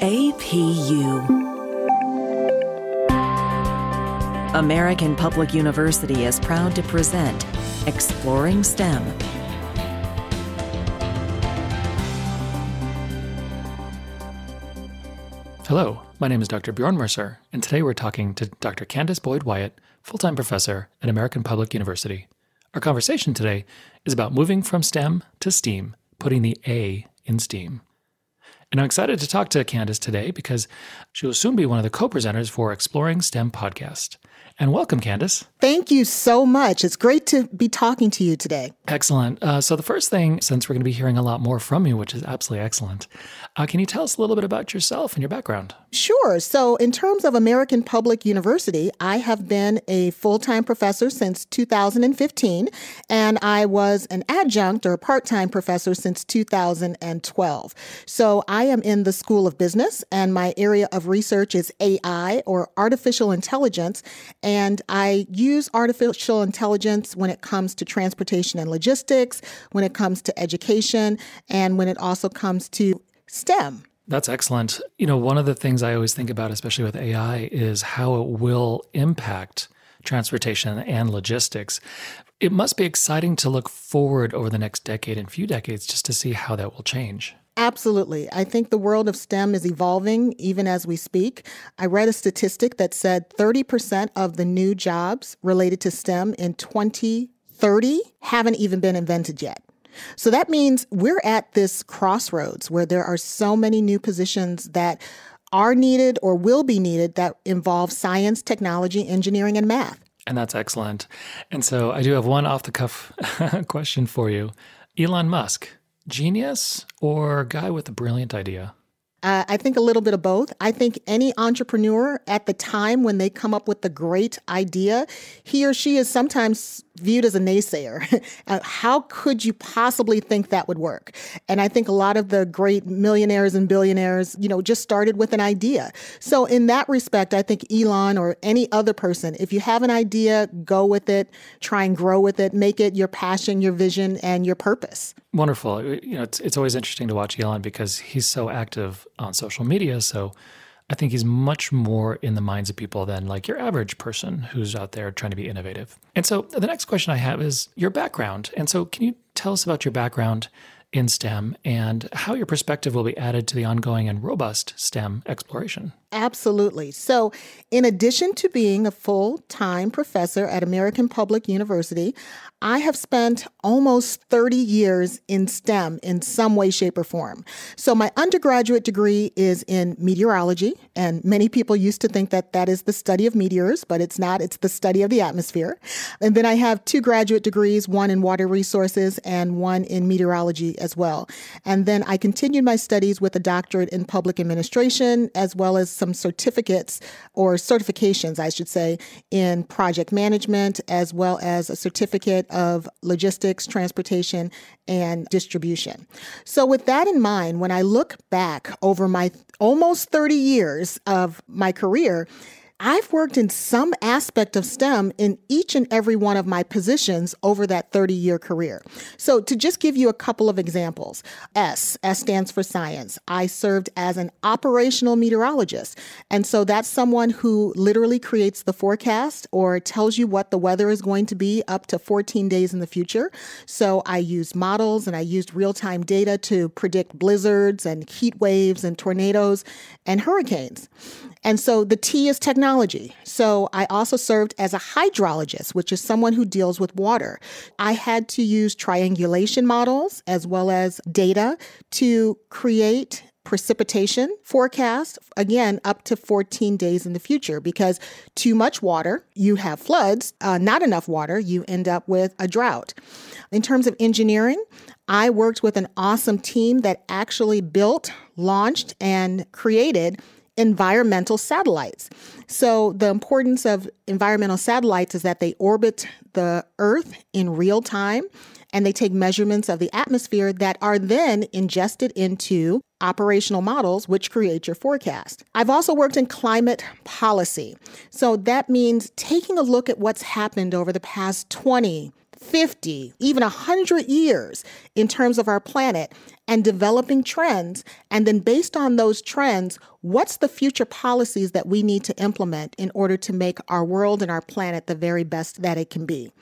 APU. American Public University is proud to present Exploring STEM. Hello, my name is Dr. Bjorn Mercer, and today we're talking to Dr. Candace Boyd Wyatt, full time professor at American Public University. Our conversation today is about moving from STEM to STEAM, putting the A in STEAM. And I'm excited to talk to Candace today because she will soon be one of the co presenters for Exploring STEM podcast. And welcome, Candace. Thank you so much. It's great to be talking to you today. Excellent. Uh, so, the first thing, since we're going to be hearing a lot more from you, which is absolutely excellent, uh, can you tell us a little bit about yourself and your background? Sure. So, in terms of American Public University, I have been a full time professor since 2015, and I was an adjunct or part time professor since 2012. So, I am in the School of Business, and my area of research is AI or artificial intelligence. And I use artificial intelligence when it comes to transportation and logistics, when it comes to education, and when it also comes to STEM. That's excellent. You know, one of the things I always think about, especially with AI, is how it will impact transportation and logistics. It must be exciting to look forward over the next decade and few decades just to see how that will change. Absolutely. I think the world of STEM is evolving even as we speak. I read a statistic that said 30% of the new jobs related to STEM in 2030 haven't even been invented yet. So that means we're at this crossroads where there are so many new positions that are needed or will be needed that involve science, technology, engineering, and math. And that's excellent. And so I do have one off the cuff question for you. Elon Musk, genius or guy with a brilliant idea? Uh, I think a little bit of both. I think any entrepreneur at the time when they come up with the great idea, he or she is sometimes viewed as a naysayer. uh, how could you possibly think that would work? And I think a lot of the great millionaires and billionaires, you know, just started with an idea. So in that respect, I think Elon or any other person, if you have an idea, go with it, try and grow with it, make it your passion, your vision, and your purpose. Wonderful. You know, it's, it's always interesting to watch Elon because he's so active on social media. So I think he's much more in the minds of people than like your average person who's out there trying to be innovative. And so the next question I have is your background. And so can you tell us about your background in STEM and how your perspective will be added to the ongoing and robust STEM exploration? Absolutely. So, in addition to being a full time professor at American Public University, I have spent almost 30 years in STEM in some way, shape, or form. So, my undergraduate degree is in meteorology, and many people used to think that that is the study of meteors, but it's not, it's the study of the atmosphere. And then I have two graduate degrees, one in water resources and one in meteorology as well. And then I continued my studies with a doctorate in public administration, as well as some certificates or certifications, I should say, in project management, as well as a certificate of logistics, transportation, and distribution. So, with that in mind, when I look back over my almost 30 years of my career, I've worked in some aspect of STEM in each and every one of my positions over that 30 year career. So, to just give you a couple of examples S, S stands for science. I served as an operational meteorologist. And so, that's someone who literally creates the forecast or tells you what the weather is going to be up to 14 days in the future. So, I used models and I used real time data to predict blizzards and heat waves and tornadoes and hurricanes. And so the T is technology. So I also served as a hydrologist, which is someone who deals with water. I had to use triangulation models as well as data to create precipitation forecast again up to 14 days in the future because too much water you have floods uh, not enough water you end up with a drought in terms of engineering i worked with an awesome team that actually built launched and created environmental satellites. So, the importance of environmental satellites is that they orbit the Earth in real time and they take measurements of the atmosphere that are then ingested into operational models, which create your forecast. I've also worked in climate policy. So, that means taking a look at what's happened over the past 20, 50, even 100 years in terms of our planet and developing trends. And then based on those trends, what's the future policies that we need to implement in order to make our world and our planet the very best that it can be?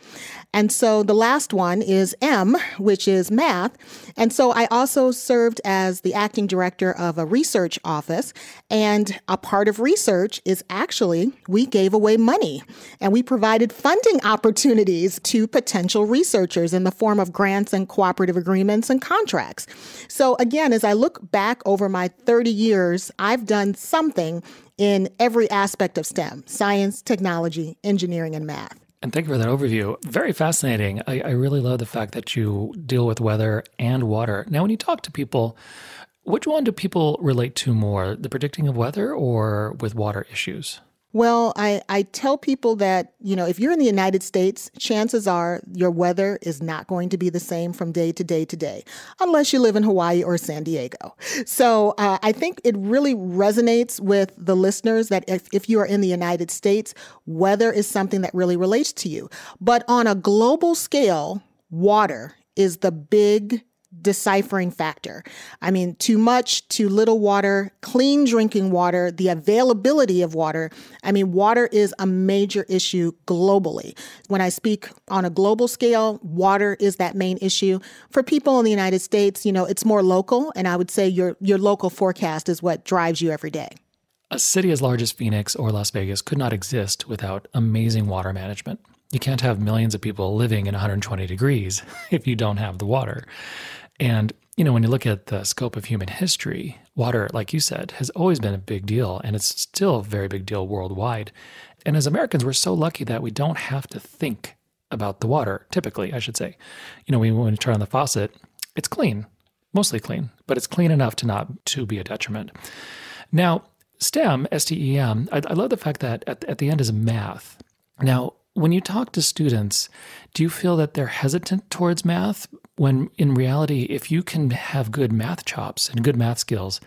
And so the last one is M, which is math. And so I also served as the acting director of a research office. And a part of research is actually we gave away money and we provided funding opportunities to potential researchers in the form of grants and cooperative agreements and contracts. So again, as I look back over my 30 years, I've done something in every aspect of STEM science, technology, engineering, and math. And thank you for that overview. Very fascinating. I, I, really love the fact that you deal with weather and water. Now, when you talk to people, which one do people relate to more, the predicting of weather or with water issues? Well, I, I tell people that, you know, if you're in the United States, chances are your weather is not going to be the same from day to day to day, unless you live in Hawaii or San Diego. So uh, I think it really resonates with the listeners that if, if you are in the United States, weather is something that really relates to you. But on a global scale, water is the big deciphering factor. I mean, too much, too little water, clean drinking water, the availability of water. I mean, water is a major issue globally. When I speak on a global scale, water is that main issue. For people in the United States, you know, it's more local, and I would say your your local forecast is what drives you every day. A city as large as Phoenix or Las Vegas could not exist without amazing water management. You can't have millions of people living in 120 degrees if you don't have the water. And, you know, when you look at the scope of human history, water, like you said, has always been a big deal, and it's still a very big deal worldwide. And as Americans, we're so lucky that we don't have to think about the water, typically, I should say. You know, when we turn on the faucet, it's clean, mostly clean, but it's clean enough to not to be a detriment. Now, STEM, S-T-E-M, I, I love the fact that at, at the end is math. Now, when you talk to students, do you feel that they're hesitant towards math when in reality, if you can have good math chops and good math skills,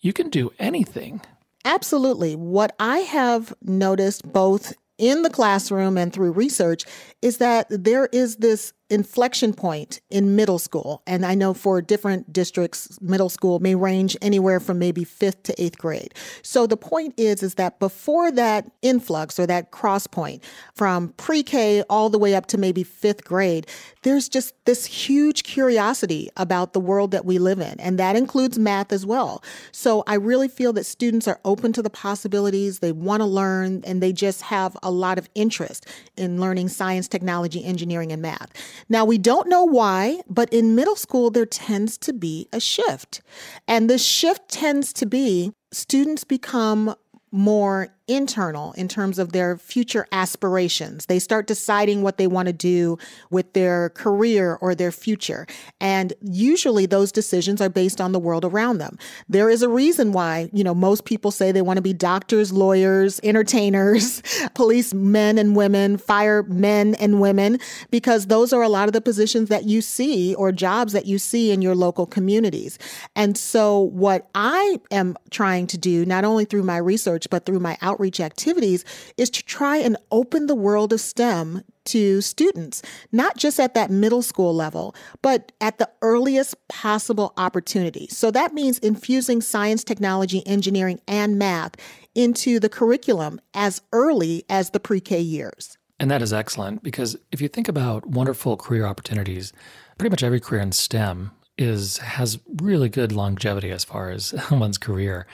you can do anything. Absolutely. What I have noticed both in the classroom and through research is that there is this inflection point in middle school. And I know for different districts, middle school may range anywhere from maybe fifth to eighth grade. So the point is, is that before that influx or that cross point from pre-K all the way up to maybe fifth grade, there's just this huge curiosity about the world that we live in. And that includes math as well. So I really feel that students are open to the possibilities. They want to learn and they just have a lot of interest in learning science, technology, engineering, and math. Now, we don't know why, but in middle school, there tends to be a shift. And the shift tends to be students become more internal in terms of their future aspirations. They start deciding what they want to do with their career or their future. And usually those decisions are based on the world around them. There is a reason why, you know, most people say they want to be doctors, lawyers, entertainers, police men and women, firemen and women, because those are a lot of the positions that you see or jobs that you see in your local communities. And so what I am trying to do, not only through my research, but through my out outreach activities is to try and open the world of STEM to students, not just at that middle school level, but at the earliest possible opportunity. So that means infusing science, technology, engineering, and math into the curriculum as early as the pre K years. And that is excellent because if you think about wonderful career opportunities, pretty much every career in STEM is has really good longevity as far as one's career.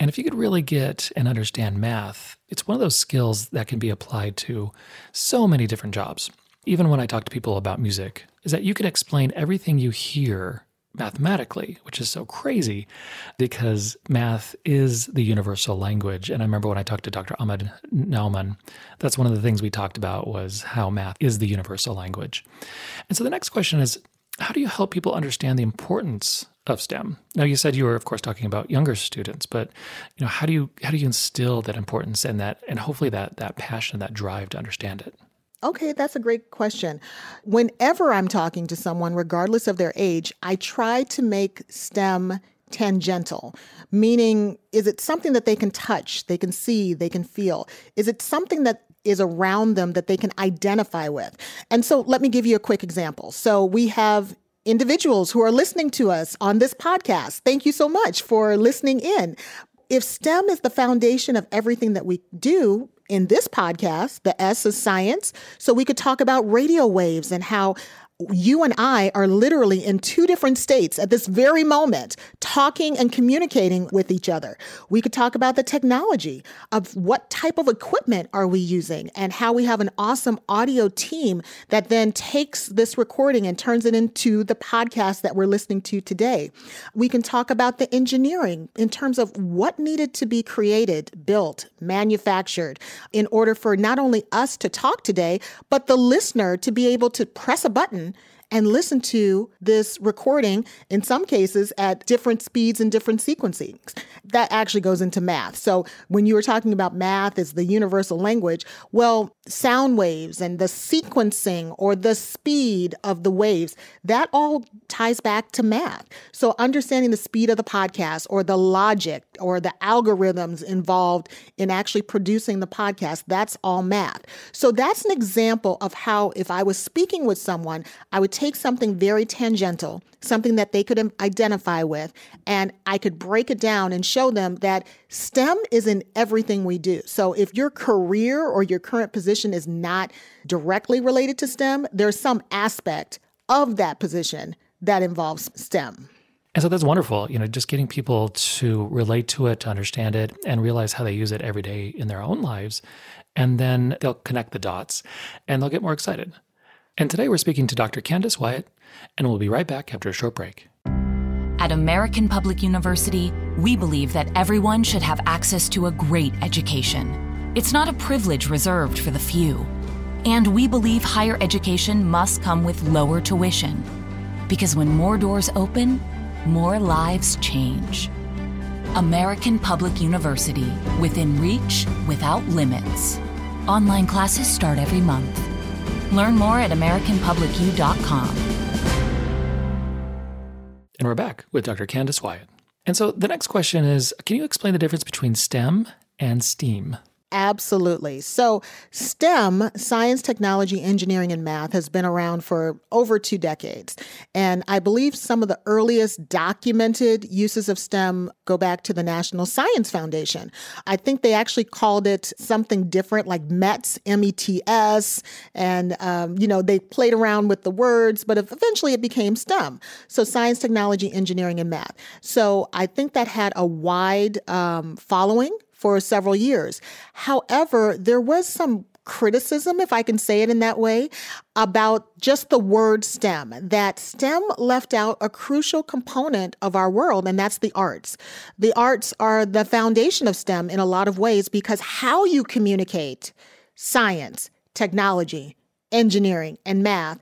And if you could really get and understand math, it's one of those skills that can be applied to so many different jobs. Even when I talk to people about music, is that you can explain everything you hear mathematically, which is so crazy because math is the universal language. And I remember when I talked to Dr. Ahmed Nauman, that's one of the things we talked about was how math is the universal language. And so the next question is how do you help people understand the importance of STEM? Now, you said you were, of course, talking about younger students, but you know, how do you how do you instill that importance and that and hopefully that that passion, and that drive to understand it? Okay, that's a great question. Whenever I'm talking to someone, regardless of their age, I try to make STEM tangential, meaning is it something that they can touch, they can see, they can feel? Is it something that is around them that they can identify with. And so let me give you a quick example. So we have individuals who are listening to us on this podcast. Thank you so much for listening in. If STEM is the foundation of everything that we do, in this podcast, the S is science. So we could talk about radio waves and how you and I are literally in two different states at this very moment, talking and communicating with each other. We could talk about the technology of what type of equipment are we using and how we have an awesome audio team that then takes this recording and turns it into the podcast that we're listening to today. We can talk about the engineering in terms of what needed to be created, built, manufactured in order for not only us to talk today, but the listener to be able to press a button and listen to this recording, in some cases, at different speeds and different sequencing. That actually goes into math. So when you were talking about math as the universal language, well, sound waves and the sequencing or the speed of the waves, that all ties back to math. So understanding the speed of the podcast or the logic or the algorithms involved in actually producing the podcast, that's all math. So that's an example of how if I was speaking with someone, I would take something very tangential, something that they could identify with, and I could break it down and show them that STEM is in everything we do. So if your career or your current position is not directly related to STEM, there's some aspect of that position that involves STEM. And so that's wonderful, you know, just getting people to relate to it, to understand it, and realize how they use it every day in their own lives. And then they'll connect the dots and they'll get more excited. And today we're speaking to Dr. Candace Wyatt, and we'll be right back after a short break. At American Public University, we believe that everyone should have access to a great education. It's not a privilege reserved for the few. And we believe higher education must come with lower tuition. Because when more doors open, more lives change. American Public University, within reach, without limits. Online classes start every month. Learn more at AmericanPublicU.com. And we're back with Dr. Candace Wyatt. And so the next question is Can you explain the difference between STEM and STEAM? Absolutely. So, STEM, science, technology, engineering, and math, has been around for over two decades. And I believe some of the earliest documented uses of STEM go back to the National Science Foundation. I think they actually called it something different, like METS, M E T S. And, um, you know, they played around with the words, but eventually it became STEM. So, science, technology, engineering, and math. So, I think that had a wide um, following for several years. However, there was some criticism, if I can say it in that way, about just the word STEM, that STEM left out a crucial component of our world, and that's the arts. The arts are the foundation of STEM in a lot of ways because how you communicate science, technology, engineering, and math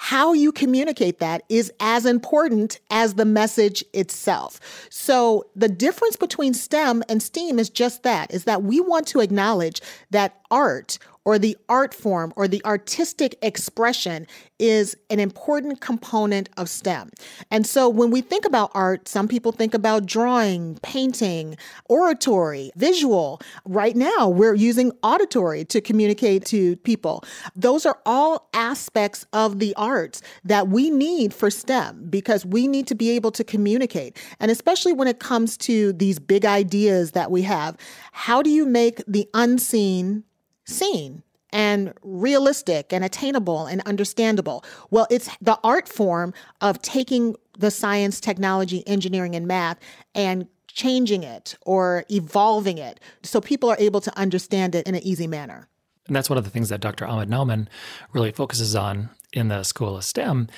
how you communicate that is as important as the message itself. So the difference between STEM and STEAM is just that, is that we want to acknowledge that art or the art form or the artistic expression is an important component of STEM. And so when we think about art, some people think about drawing, painting, oratory, visual. Right now, we're using auditory to communicate to people. Those are all aspects of the arts that we need for STEM because we need to be able to communicate. And especially when it comes to these big ideas that we have, how do you make the unseen seen and realistic and attainable and understandable. Well, it's the art form of taking the science, technology, engineering, and math and changing it or evolving it so people are able to understand it in an easy manner. And that's one of the things that Dr. Ahmed Nauman really focuses on in the School of STEM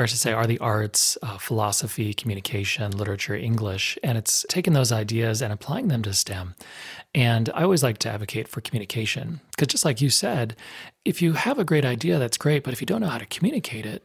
or to say, are the arts, uh, philosophy, communication, literature, English, and it's taking those ideas and applying them to STEM. And I always like to advocate for communication because, just like you said, if you have a great idea, that's great, but if you don't know how to communicate it,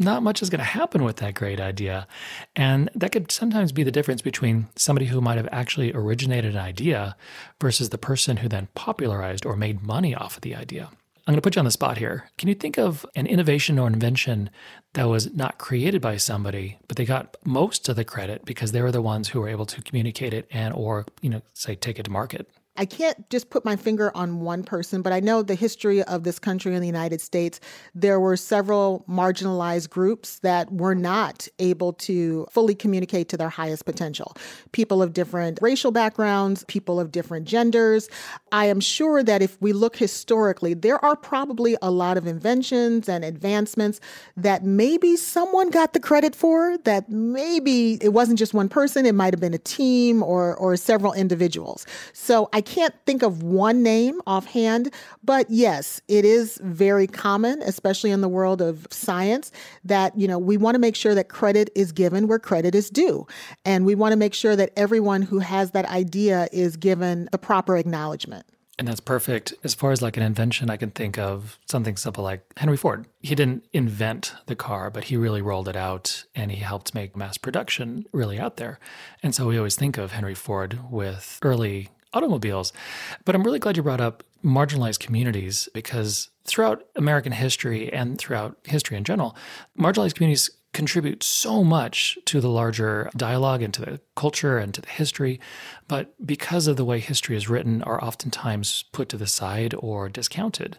Not much is going to happen with that great idea. And that could sometimes be the difference between somebody who might have actually originated an idea versus the person who then popularized or made money off of the idea. I'm going to put you on the spot here. Can you think of an innovation or invention that was not created by somebody, but they got most of the credit because they were the ones who were able to communicate it and or, you know, say take it to market? I can't just put my finger on one person, but I know the history of this country in the United States. There were several marginalized groups that were not able to fully communicate to their highest potential. People of different racial backgrounds, people of different genders. I am sure that if we look historically, there are probably a lot of inventions and advancements that maybe someone got the credit for, that maybe it wasn't just one person, it might have been a team or, or several individuals. So I can't think of one name offhand, but yes, it is very common, especially in the world of science, that, you know, we want to make sure that credit is given where credit is due. And we want to make sure that everyone who has that idea is given the proper acknowledgement. And that's perfect. As far as like an invention, I can think of something simple like Henry Ford. He didn't invent the car, but he really rolled it out and he helped make mass production really out there. And so we always think of Henry Ford with early automobiles. But I'm really glad you brought up marginalized communities because throughout American history and throughout history in general, marginalized communities contribute so much to the larger dialogue and to the culture and to the history, but because of the way history is written, are oftentimes put to the side or discounted.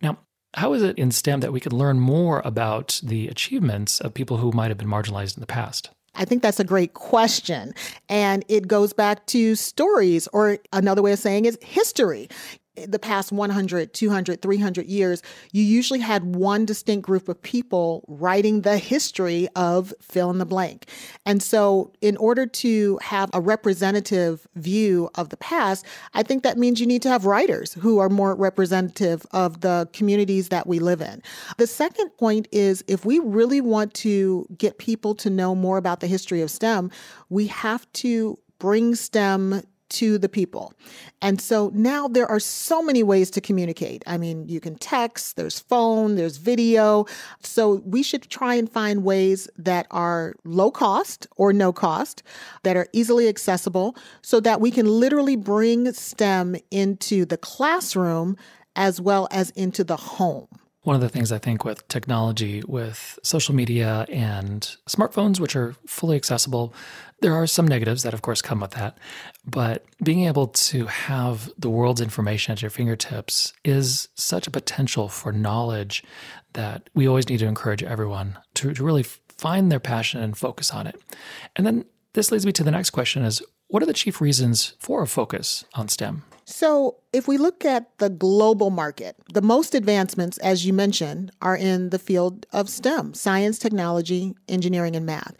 Now, how is it in STEM that we could learn more about the achievements of people who might have been marginalized in the past? I think that's a great question. And it goes back to stories, or another way of saying is history the past 100, 200, 300 years, you usually had one distinct group of people writing the history of fill in the blank. And so, in order to have a representative view of the past, I think that means you need to have writers who are more representative of the communities that we live in. The second point is if we really want to get people to know more about the history of STEM, we have to bring STEM to the people. And so now there are so many ways to communicate. I mean, you can text, there's phone, there's video. So we should try and find ways that are low cost or no cost, that are easily accessible, so that we can literally bring STEM into the classroom as well as into the home. One of the things I think with technology, with social media and smartphones, which are fully accessible, there are some negatives that, of course, come with that. But being able to have the world's information at your fingertips is such a potential for knowledge that we always need to encourage everyone to, to really find their passion and focus on it. And then this leads me to the next question is what are the chief reasons for a focus on STEM? So, if we look at the global market, the most advancements, as you mentioned, are in the field of STEM science, technology, engineering, and math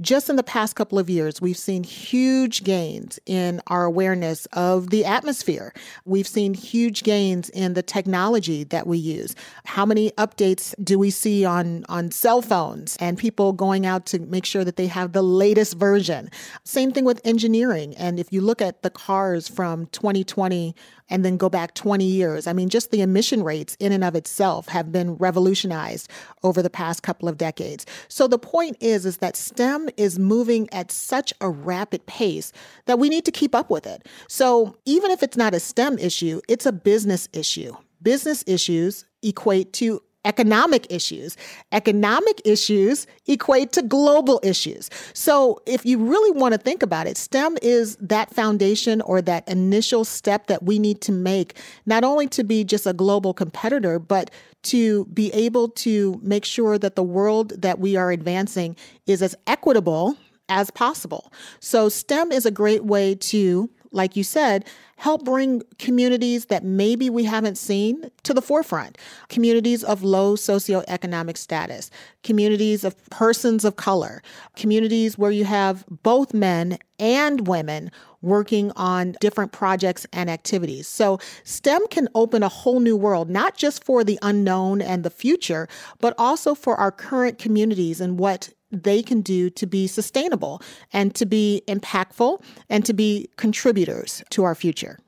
just in the past couple of years, we've seen huge gains in our awareness of the atmosphere. We've seen huge gains in the technology that we use. How many updates do we see on, on cell phones and people going out to make sure that they have the latest version? Same thing with engineering. And if you look at the cars from 2020 and then go back 20 years. I mean, just the emission rates in and of itself have been revolutionized over the past couple of decades. So the point is is that STEM is moving at such a rapid pace that we need to keep up with it. So even if it's not a STEM issue, it's a business issue. Business issues equate to economic issues. Economic issues equate to global issues. So, if you really want to think about it, STEM is that foundation or that initial step that we need to make, not only to be just a global competitor, but to be able to make sure that the world that we are advancing is as equitable as possible. So, STEM is a great way to like you said, help bring communities that maybe we haven't seen to the forefront. Communities of low socioeconomic status, communities of persons of color, communities where you have both men and women working on different projects and activities. So STEM can open a whole new world, not just for the unknown and the future, but also for our current communities and what they can do to be sustainable and to be impactful and to be contributors to our future.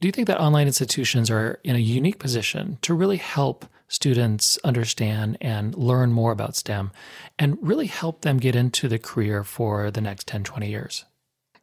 Do you think that online institutions are in a unique position to really help students understand and learn more about STEM and really help them get into the career for the next 10, 20 years?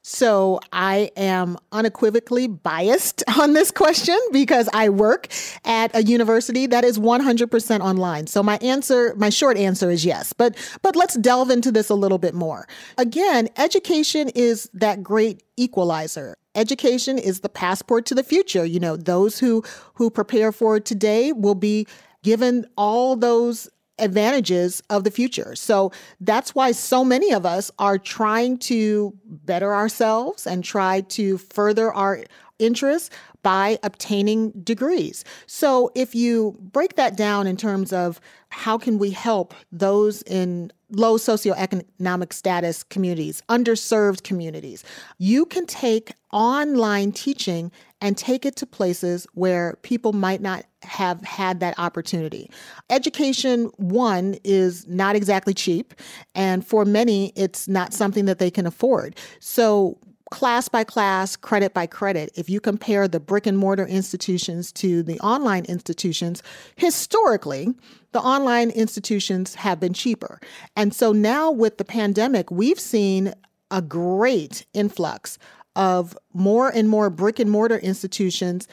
So I am unequivocally biased on this question because I work at a university that is 100% online. So my answer, my short answer is yes. But but let's delve into this a little bit more. Again, education is that great equalizer. Education is the passport to the future. You know, those who who prepare for today will be given all those advantages of the future. So that's why so many of us are trying to better ourselves and try to further our interests by obtaining degrees. So if you break that down in terms of how can we help those in low socioeconomic status communities, underserved communities, you can take online teaching and take it to places where people might not have had that opportunity. Education, one, is not exactly cheap, and for many, it's not something that they can afford. So, class by class, credit by credit, if you compare the brick and mortar institutions to the online institutions, historically, the online institutions have been cheaper. And so now with the pandemic, we've seen a great influx of more and more brick and mortar institutions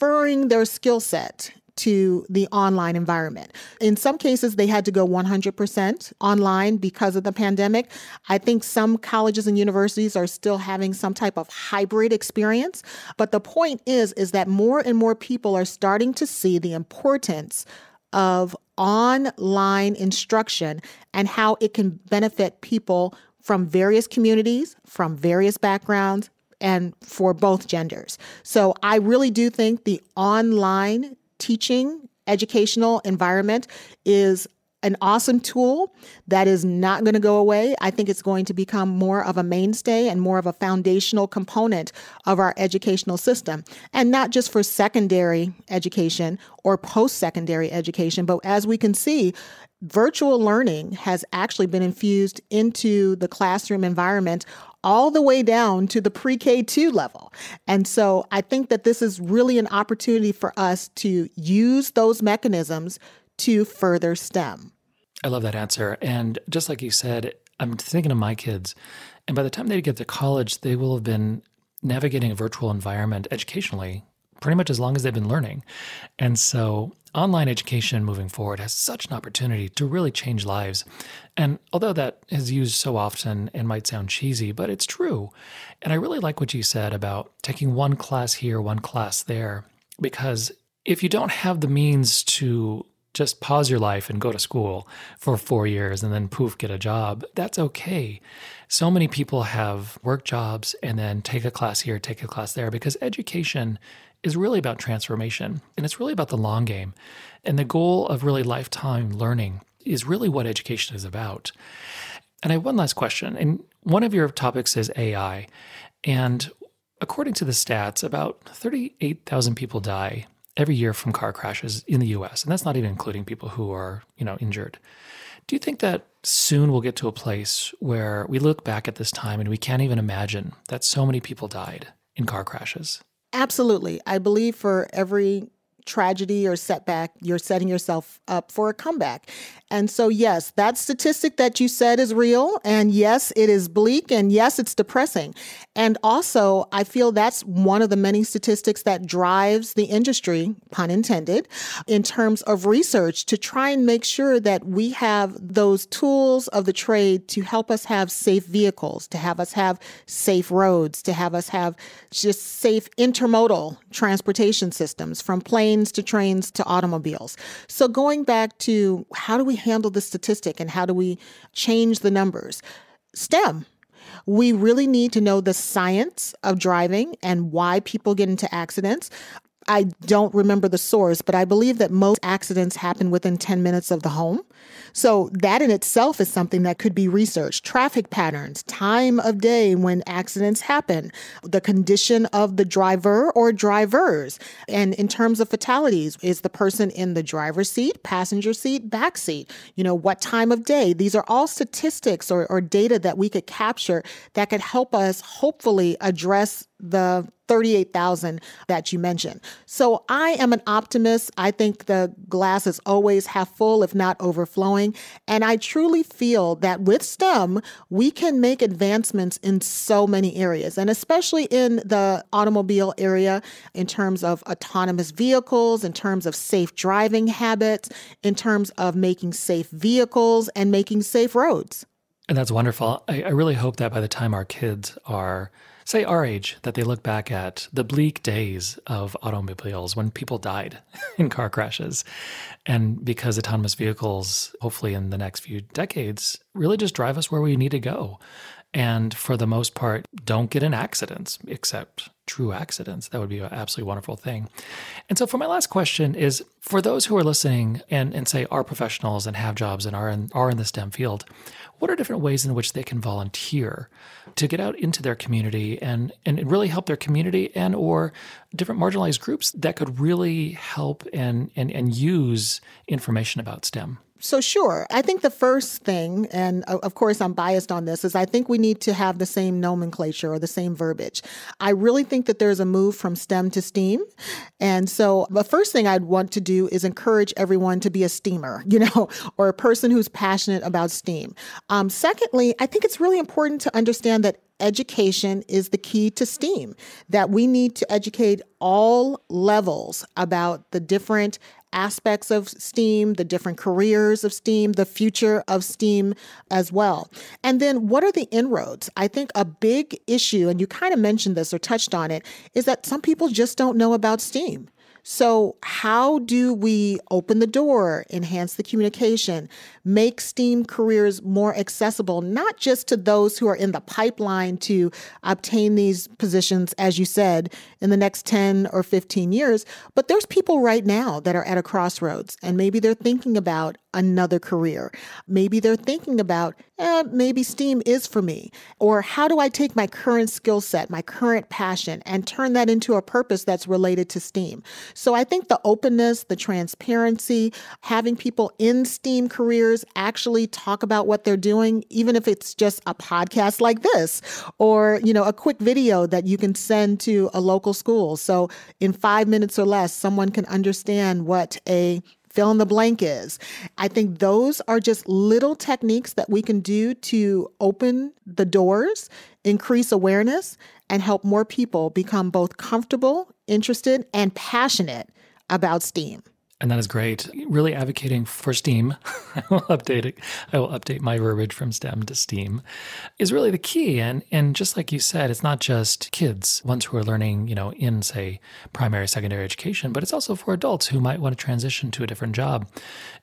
transferring their skill set to the online environment. In some cases, they had to go 100% online because of the pandemic. I think some colleges and universities are still having some type of hybrid experience. But the point is, is that more and more people are starting to see the importance of online instruction and how it can benefit people from various communities, from various backgrounds, and for both genders. So I really do think the online teaching educational environment is an awesome tool that is not going to go away. I think it's going to become more of a mainstay and more of a foundational component of our educational system. And not just for secondary education or post secondary education, but as we can see, virtual learning has actually been infused into the classroom environment all the way down to the pre K 2 level. And so I think that this is really an opportunity for us to use those mechanisms to further STEM. I love that answer. And just like you said, I'm thinking of my kids, and by the time they get to college, they will have been navigating a virtual environment educationally pretty much as long as they've been learning. And so online education moving forward has such an opportunity to really change lives. And although that is used so often and might sound cheesy, but it's true. And I really like what you said about taking one class here, one class there, because if you don't have the means to just pause your life and go to school for four years and then poof, get a job, that's okay. So many people have work jobs and then take a class here, take a class there because education is really about transformation and it's really about the long game. And the goal of really lifetime learning is really what education is about. And I have one last question. And one of your topics is AI. And according to the stats, about 38,000 people die every year from car crashes in the US. And that's not even including people who are, you know, injured. Do you think that soon we'll get to a place where we look back at this time and we can't even imagine that so many people died in car crashes? Absolutely. I believe for every tragedy or setback, you're setting yourself up for a comeback. And so, yes, that statistic that you said is real. And yes, it is bleak. And yes, it's depressing. And also, I feel that's one of the many statistics that drives the industry, pun intended, in terms of research to try and make sure that we have those tools of the trade to help us have safe vehicles, to have us have safe roads, to have us have just safe intermodal transportation systems from planes to trains to automobiles. So, going back to how do we handle the statistic and how do we change the numbers? STEM. We really need to know the science of driving and why people get into accidents. I don't remember the source, but I believe that most accidents happen within 10 minutes of the home. So that in itself is something that could be researched. Traffic patterns, time of day when accidents happen, the condition of the driver or drivers. And in terms of fatalities, is the person in the driver's seat, passenger seat, back seat? You know, what time of day? These are all statistics or, or data that we could capture that could help us hopefully address the 38,000 that you mentioned. So I am an optimist. I think the glass is always half full, if not overflowing. And I truly feel that with STEM, we can make advancements in so many areas, and especially in the automobile area in terms of autonomous vehicles, in terms of safe driving habits, in terms of making safe vehicles and making safe roads. And that's wonderful. I, I really hope that by the time our kids are say our age, that they look back at the bleak days of automobiles when people died in car crashes. And because autonomous vehicles, hopefully in the next few decades, really just drive us where we need to go. And for the most part, don't get in accidents, except true accidents. That would be an absolutely wonderful thing. And so, for my last question is for those who are listening and, and say are professionals and have jobs and are in, are in the STEM field, what are different ways in which they can volunteer to get out into their community and, and really help their community and or different marginalized groups that could really help and, and, and use information about STEM? So, sure. I think the first thing, and of course I'm biased on this, is I think we need to have the same nomenclature or the same verbiage. I really think that there's a move from STEM to STEAM. And so, the first thing I'd want to do is encourage everyone to be a STEAMer, you know, or a person who's passionate about STEAM. Um, secondly, I think it's really important to understand that education is the key to STEAM, that we need to educate all levels about the different aspects of STEAM, the different careers of STEAM, the future of STEAM as well. And then what are the inroads? I think a big issue, and you kind of mentioned this or touched on it, is that some people just don't know about STEAM. So, how do we open the door, enhance the communication, make STEAM careers more accessible, not just to those who are in the pipeline to obtain these positions, as you said, in the next 10 or 15 years, but there's people right now that are at a crossroads and maybe they're thinking about another career. Maybe they're thinking about, eh, maybe STEAM is for me. Or how do I take my current skill set, my current passion, and turn that into a purpose that's related to STEAM? So I think the openness, the transparency, having people in STEAM careers actually talk about what they're doing, even if it's just a podcast like this or, you know, a quick video that you can send to a local school. So in five minutes or less, someone can understand what a fill in the blank is. I think those are just little techniques that we can do to open the doors, increase awareness, and help more people become both comfortable, interested, and passionate about STEAM. And that is great. Really advocating for STEAM. I will update it. I will update my verbiage from STEM to STEAM is really the key. And and just like you said, it's not just kids, ones who are learning, you know, in say primary, secondary education, but it's also for adults who might want to transition to a different job.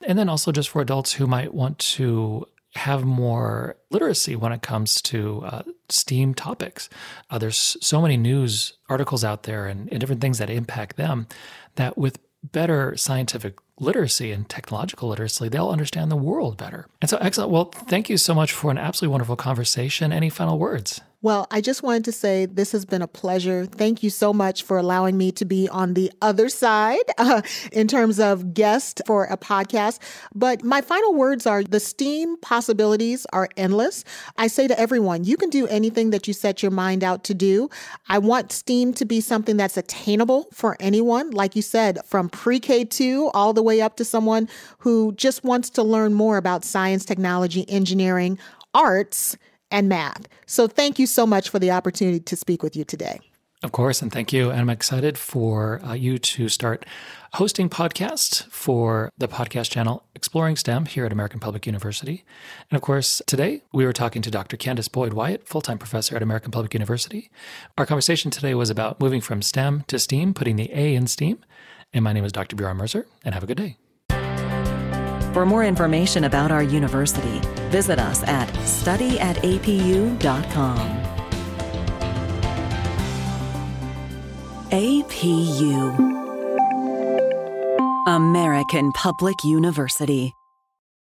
And then also just for adults who might want to have more literacy when it comes to uh, STEAM topics. Uh, there's so many news articles out there and, and different things that impact them that with better scientific literacy and technological literacy, they'll understand the world better. And so, excellent. Well, thank you so much for an absolutely wonderful conversation. Any final words? Well, I just wanted to say this has been a pleasure. Thank you so much for allowing me to be on the other side uh, in terms of guest for a podcast. But my final words are the STEAM possibilities are endless. I say to everyone, you can do anything that you set your mind out to do. I want STEAM to be something that's attainable for anyone, like you said, from pre K 2 all the way up to someone who just wants to learn more about science, technology, engineering, arts and math. So thank you so much for the opportunity to speak with you today. Of course, and thank you. And I'm excited for uh, you to start hosting podcasts for the podcast channel Exploring STEM here at American Public University. And of course, today we were talking to Dr. Candace Boyd Wyatt, full time professor at American Public University. Our conversation today was about moving from STEM to STEAM, putting the A in STEAM. And my name is Dr. Bjorn Mercer, and have a good day. For more information about our university, visit us at studyatapu.com. APU American Public University.